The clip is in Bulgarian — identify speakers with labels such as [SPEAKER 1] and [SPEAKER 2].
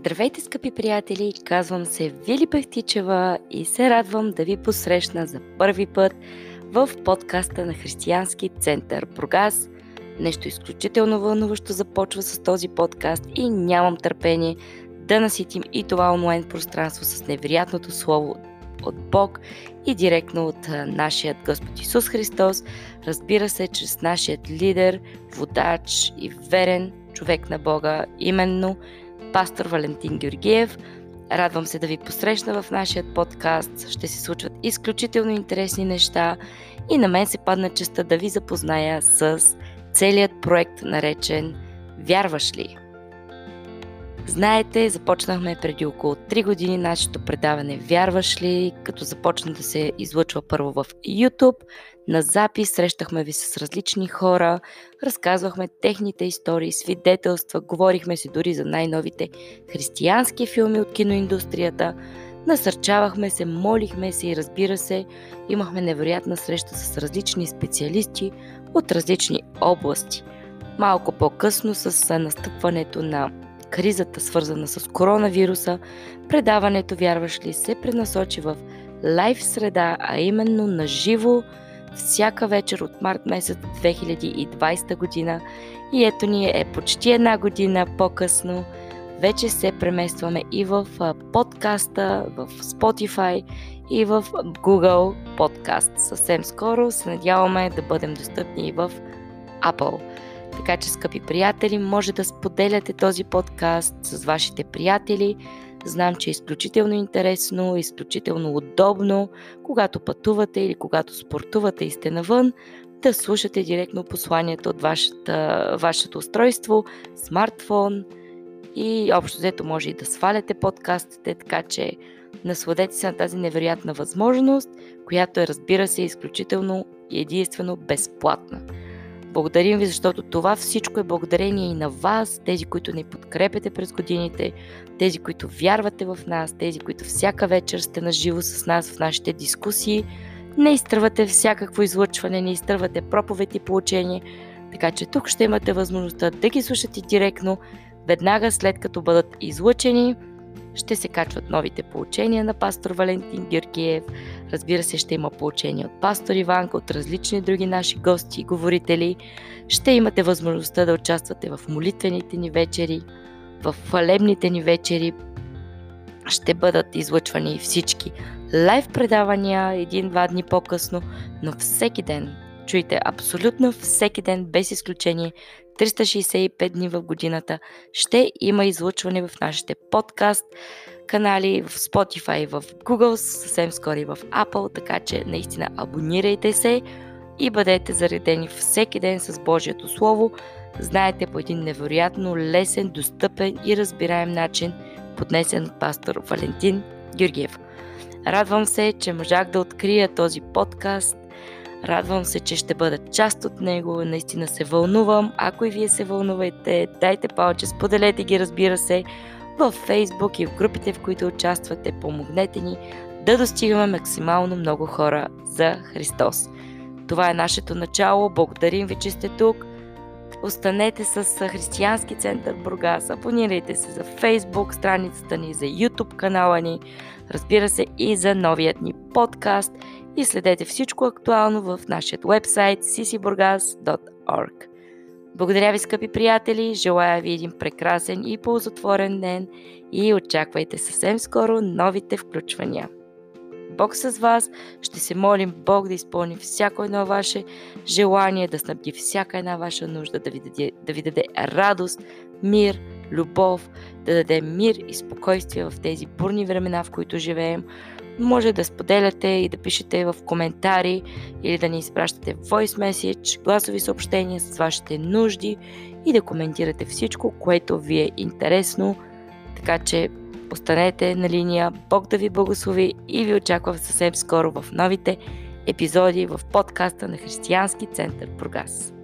[SPEAKER 1] Здравейте, скъпи приятели! Казвам се Вили Пехтичева и се радвам да ви посрещна за първи път в подкаста на Християнски център Прогас. Нещо изключително вълнуващо започва с този подкаст и нямам търпение да наситим и това онлайн пространство с невероятното слово от Бог и директно от нашият Господ Исус Христос, разбира се, чрез нашият лидер, водач и верен човек на Бога, именно пастор Валентин Георгиев. Радвам се да ви посрещна в нашия подкаст. Ще се случват изключително интересни неща и на мен се падна честа да ви запозная с целият проект, наречен Вярваш ли? Знаете, започнахме преди около 3 години нашето предаване Вярваш ли, като започна да се излъчва първо в YouTube, на запис срещахме ви с различни хора, разказвахме техните истории, свидетелства, говорихме си дори за най-новите християнски филми от киноиндустрията, насърчавахме се, молихме се и разбира се, имахме невероятна среща с различни специалисти от различни области. Малко по-късно с настъпването на кризата, свързана с коронавируса, предаването, вярваш ли, се пренасочи в лайв среда, а именно на живо, всяка вечер от март месец 2020 година. И ето ни е почти една година по-късно. Вече се преместваме и в подкаста, в Spotify и в Google Podcast. Съвсем скоро се надяваме да бъдем достъпни и в Apple. Така че, скъпи приятели, може да споделяте този подкаст с вашите приятели. Знам, че е изключително интересно, изключително удобно, когато пътувате или когато спортувате и сте навън, да слушате директно посланието от вашата, вашето устройство, смартфон и общо взето може и да сваляте подкастите, така че насладете се на тази невероятна възможност, която е, разбира се, изключително и единствено безплатна. Благодарим ви, защото това всичко е благодарение и на вас, тези, които ни подкрепяте през годините, тези, които вярвате в нас, тези, които всяка вечер сте на живо с нас в нашите дискусии. Не изтръвате всякакво излъчване, не изтръвате проповед и получение, така че тук ще имате възможността да ги слушате директно, веднага след като бъдат излъчени – ще се качват новите получения на пастор Валентин Георгиев. Разбира се, ще има получения от пастор Иванка, от различни други наши гости и говорители. Ще имате възможността да участвате в молитвените ни вечери, в хвалебните ни вечери. Ще бъдат излъчвани всички лайв предавания един-два дни по-късно, но всеки ден чуйте абсолютно всеки ден, без изключение, 365 дни в годината ще има излъчване в нашите подкаст канали, в Spotify, в Google, съвсем скоро и в Apple, така че наистина абонирайте се и бъдете заредени всеки ден с Божието Слово. Знаете по един невероятно лесен, достъпен и разбираем начин, поднесен от пастор Валентин Георгиев. Радвам се, че можах да открия този подкаст Радвам се, че ще бъда част от него. Наистина се вълнувам. Ако и вие се вълнувайте, дайте палче, споделете ги, разбира се, в Facebook и в групите, в които участвате. Помогнете ни да достигаме максимално много хора за Христос. Това е нашето начало. Благодарим ви, че сте тук. Останете с Християнски център Бургас. Абонирайте се за Facebook страницата ни, за YouTube канала ни, разбира се и за новият ни подкаст – и следете всичко актуално в нашия вебсайт ccburgas.org. Благодаря ви, скъпи приятели, желая ви един прекрасен и ползотворен ден и очаквайте съвсем скоро новите включвания. Бог с вас, ще се молим Бог да изпълни всяко едно ваше желание, да снабди всяка една ваша нужда, да ви даде, да ви даде радост, мир, любов, да даде мир и спокойствие в тези бурни времена, в които живеем, може да споделяте и да пишете в коментари или да ни изпращате voice message, гласови съобщения с вашите нужди и да коментирате всичко, което ви е интересно. Така че останете на линия, Бог да ви благослови и ви очаква съвсем скоро в новите епизоди в подкаста на Християнски център Бургас.